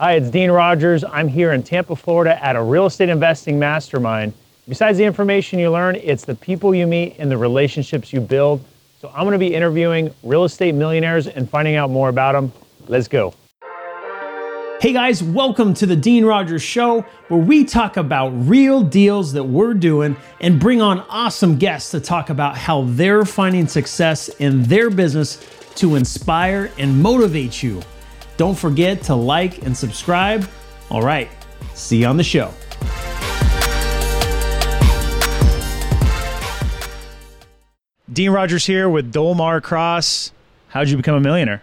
Hi, it's Dean Rogers. I'm here in Tampa, Florida at a real estate investing mastermind. Besides the information you learn, it's the people you meet and the relationships you build. So I'm going to be interviewing real estate millionaires and finding out more about them. Let's go. Hey guys, welcome to the Dean Rogers Show, where we talk about real deals that we're doing and bring on awesome guests to talk about how they're finding success in their business to inspire and motivate you. Don't forget to like and subscribe. All right, see you on the show. Dean Rogers here with Dolmar Cross. How'd you become a millionaire?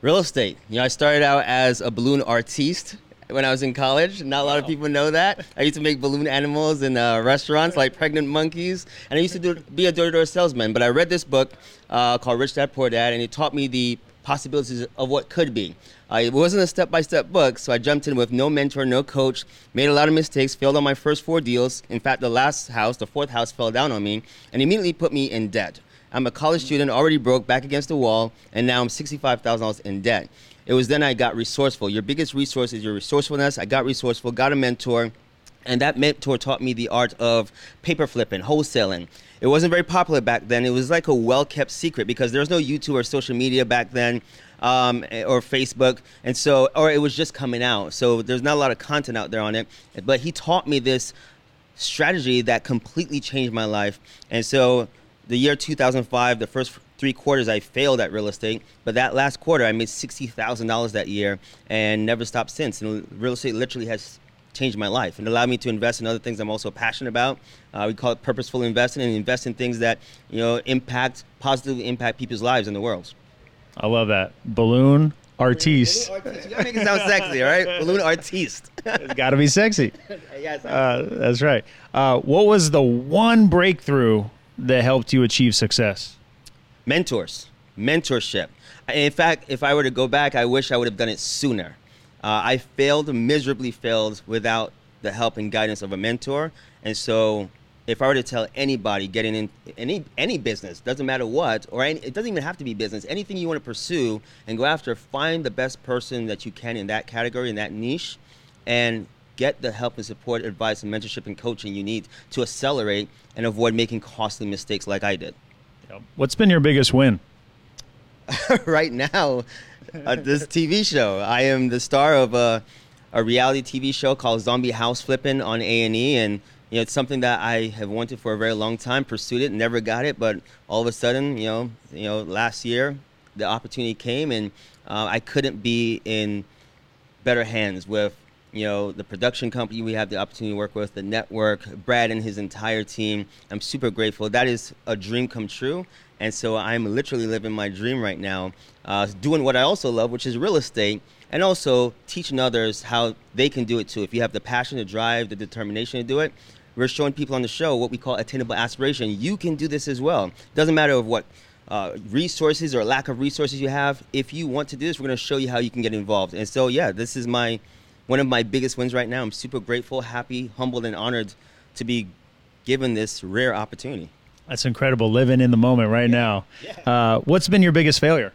Real estate. You know, I started out as a balloon artiste when I was in college. Not a lot of people know that. I used to make balloon animals in uh, restaurants like pregnant monkeys, and I used to do, be a door-to-door salesman. But I read this book uh, called Rich Dad Poor Dad, and it taught me the possibilities of what could be. Uh, it wasn't a step-by-step book, so I jumped in with no mentor, no coach, made a lot of mistakes, failed on my first four deals. In fact, the last house, the fourth house, fell down on me, and immediately put me in debt. I'm a college student, already broke, back against the wall, and now I'm $65,000 in debt. It was then I got resourceful. Your biggest resource is your resourcefulness. I got resourceful, got a mentor, and that mentor taught me the art of paper flipping, wholesaling. It wasn't very popular back then. It was like a well kept secret because there was no YouTube or social media back then. Um, or Facebook, and so, or it was just coming out. So there's not a lot of content out there on it. But he taught me this strategy that completely changed my life. And so, the year 2005, the first three quarters I failed at real estate, but that last quarter I made sixty thousand dollars that year and never stopped since. And real estate literally has changed my life and allowed me to invest in other things I'm also passionate about. Uh, we call it purposeful investing and invest in things that you know impact positively impact people's lives in the world. I love that balloon artiste. Balloon artiste. You gotta make it sound sexy, all right? Balloon artiste. it's got to be sexy. Uh, that's right. Uh, what was the one breakthrough that helped you achieve success? mentors, mentorship. In fact, if I were to go back, I wish I would have done it sooner. Uh, I failed, miserably failed, without the help and guidance of a mentor. And so, if I were to tell anybody getting in any any business, doesn't matter what, or any, it doesn't even have to be business, anything you want to pursue and go after, find the best person that you can in that category, in that niche, and get the help and support, advice, and mentorship and coaching you need to accelerate and avoid making costly mistakes like I did. What's been your biggest win? right now, uh, this TV show. I am the star of a, a reality TV show called Zombie House Flipping on A and E, and you know it's something that I have wanted for a very long time. Pursued it, never got it, but all of a sudden, you know, you know, last year the opportunity came, and uh, I couldn't be in better hands with you know the production company we have the opportunity to work with the network brad and his entire team i'm super grateful. That is a dream come true. And so i'm literally living my dream right now uh, doing what i also love which is real estate and also teaching others how they can do it too. If you have the passion the drive the determination to do it we're showing people on the show what we call attainable aspiration. You can do this as well. Doesn't matter of what uh, resources or lack of resources you have. If you want to do this we're going to show you how you can get involved. And so yeah this is my one of my biggest wins right now. I'm super grateful, happy, humbled, and honored to be given this rare opportunity. That's incredible, living in the moment right yeah. now. Yeah. Uh, what's been your biggest failure?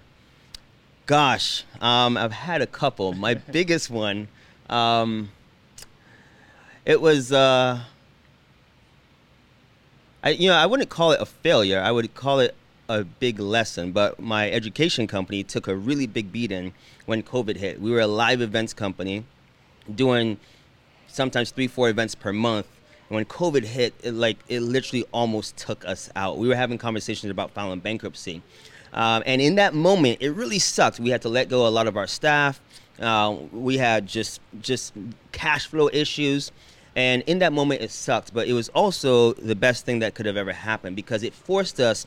Gosh, um, I've had a couple. My biggest one, um, it was, uh, I you know I wouldn't call it a failure. I would call it a big lesson. But my education company took a really big beating when COVID hit. We were a live events company doing sometimes three, four events per month. And when COVID hit, it like it literally almost took us out. We were having conversations about filing bankruptcy. Um, and in that moment, it really sucked. We had to let go a lot of our staff. Uh, we had just just cash flow issues, and in that moment, it sucked. But it was also the best thing that could have ever happened because it forced us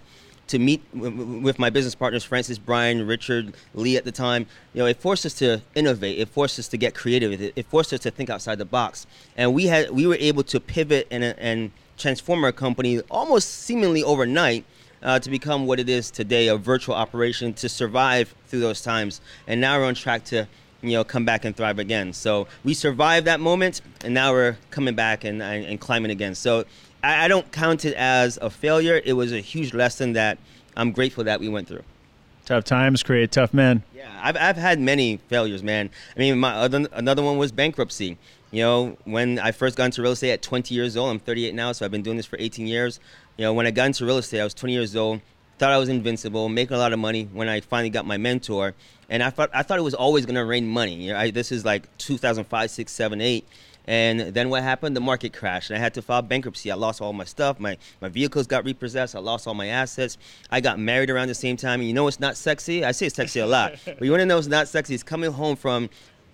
to meet with my business partners, Francis, Brian, Richard, Lee at the time, you know, it forced us to innovate. It forced us to get creative. It, forced us to think outside the box. And we had we were able to pivot and, and transform our company almost seemingly overnight uh, to become what it is today, a virtual operation to survive through those times. And now we're on track to you know come back and thrive again. So we survived that moment, and now we're coming back and, and, and climbing again. So I, I don't count it as a failure. It was a huge lesson that I'm grateful that we went through. Tough times create tough men. Yeah, I've, I've had many failures, man. I mean, my other, another one was bankruptcy. You know, when I first got into real estate at 20 years old, I'm 38 now, so I've been doing this for 18 years. You know, when I got into real estate, I was 20 years old, thought I was invincible, making a lot of money when I finally got my mentor. And I thought, I thought it was always going to rain money. You know, I, this is like 2005, 6, 7, 8. And then what happened? The market crashed, and I had to file bankruptcy. I lost all my stuff. My my vehicles got repossessed. I lost all my assets. I got married around the same time. And you know it's not sexy? I say it's sexy a lot, but you want to know it's not sexy? It's coming home from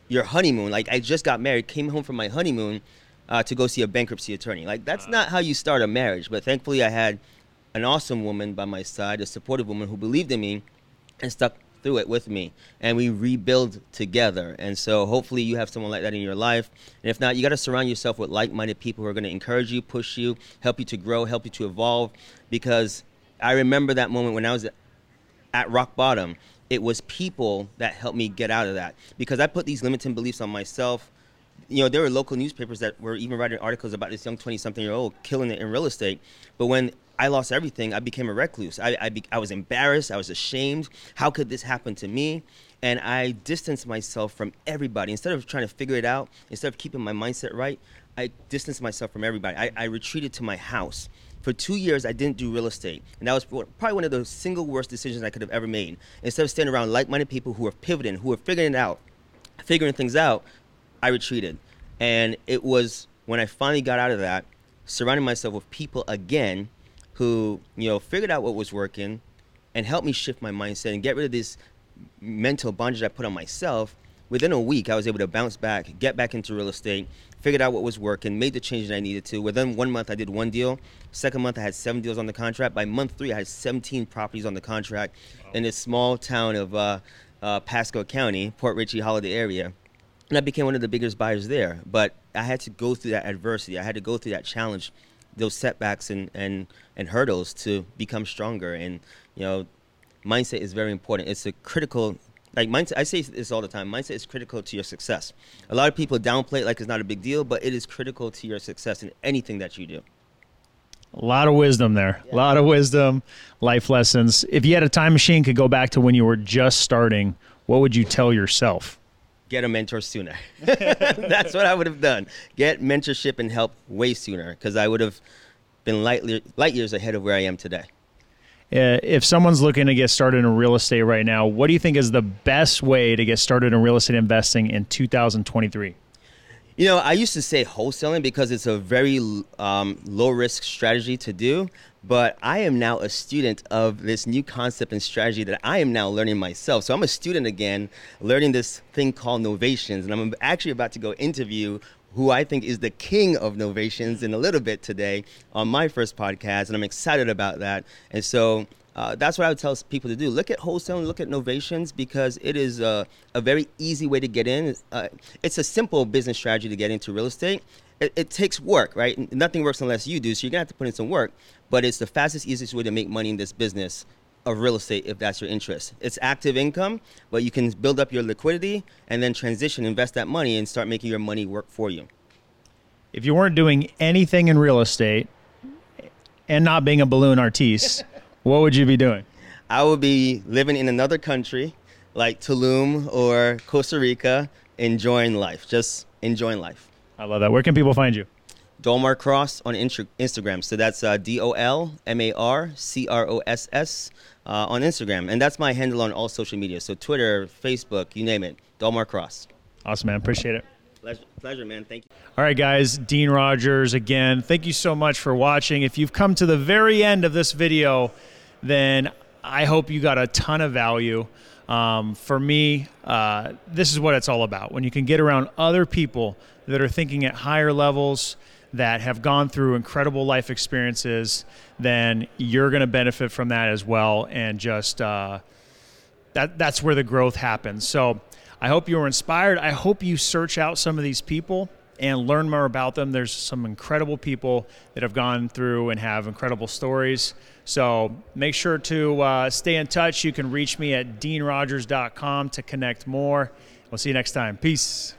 your honeymoon. Like I just got married, came home from my honeymoon uh, to go see a bankruptcy attorney. Like that's not how you start a marriage. But thankfully, I had an awesome woman by my side, a supportive woman who believed in me and stuck through it with me and we rebuild together. And so hopefully you have someone like that in your life. And if not you got to surround yourself with like-minded people who are going to encourage you push you help you to grow help you to evolve. Because i remember that moment when i was at rock bottom. It was people that helped me get out of that. Because i put these limiting beliefs on myself. You know, there were local newspapers that were even writing articles about this young 20 something year old killing it in real estate. But when I lost everything, I became a recluse. I, I, be, I was embarrassed. I was ashamed. How could this happen to me? And I distanced myself from everybody. Instead of trying to figure it out, instead of keeping my mindset right, I distanced myself from everybody. I, I retreated to my house. For two years, I didn't do real estate. And that was probably one of the single worst decisions I could have ever made. Instead of standing around like minded people who were pivoting, who were figuring it out, figuring things out, I retreated. And it was when I finally got out of that, surrounding myself with people again who, you know, figured out what was working and helped me shift my mindset and get rid of this mental bondage I put on myself. Within a week, I was able to bounce back, get back into real estate, figured out what was working, made the changes I needed to. Within one month, I did one deal. Second month, I had seven deals on the contract. By month three, I had 17 properties on the contract wow. in this small town of uh, uh, Pasco County, Port Richey, Holiday area and I became one of the biggest buyers there. But I had to go through that adversity. I had to go through that challenge, those setbacks and and and hurdles to become stronger. And you know, mindset is very important. It's a critical. Like mindset, I say this all the time. Mindset is critical to your success. A lot of people downplay it like it's not a big deal, but it is critical to your success in anything that you do. A lot of wisdom there. Yeah. A lot of wisdom, life lessons. If you had a time machine, could go back to when you were just starting, what would you tell yourself? Get a mentor sooner. That's what I would have done. Get mentorship and help way sooner because I would have been light, light years ahead of where I am today. Uh, if someone's looking to get started in real estate right now, what do you think is the best way to get started in real estate investing in 2023? You know, I used to say wholesaling because it's a very um, low risk strategy to do. But I am now a student of this new concept and strategy that I am now learning myself. So I'm a student again, learning this thing called novations. And I'm actually about to go interview who I think is the king of novations in a little bit today on my first podcast. And I'm excited about that. And so uh, that's what I would tell people to do. Look at wholesaling, look at novations because it is a, a very easy way to get in. Uh, it's a simple business strategy to get into real estate it, it, takes work, right? Nothing works unless you do, so you're gonna have to put in some work. But it's the fastest, easiest way to make money in this business of real estate if that's your interest. It's active income, but you can build up your liquidity and then transition, invest that money, and start making your money work for you. If you weren't doing anything in real estate and not being a balloon artiste, what would you be doing? I would be living in another country like Tulum or Costa Rica, enjoying life, just enjoying life. I love that. Where can people find you? Dolmar Cross on Instagram. So that's uh, D O L M A R C R O S S uh, on Instagram. And that's my handle on all social media. So Twitter, Facebook, you name it. Dolmar Cross. Awesome, man. Appreciate it. Pleasure, pleasure, man. Thank you. All right, guys. Dean Rogers again. Thank you so much for watching. If you've come to the very end of this video, then I hope you got a ton of value. Um, for me, uh, this is what it's all about. When you can get around other people that are thinking at higher levels, that have gone through incredible life experiences, then you're going to benefit from that as well. And just uh, that that's where the growth happens. So I hope you were inspired. I hope you search out some of these people and learn more about them. There's some incredible people that have gone through and have incredible stories. So make sure to uh, stay in touch. You can reach me at deanrogers.com to connect more. We'll see you next time. Peace.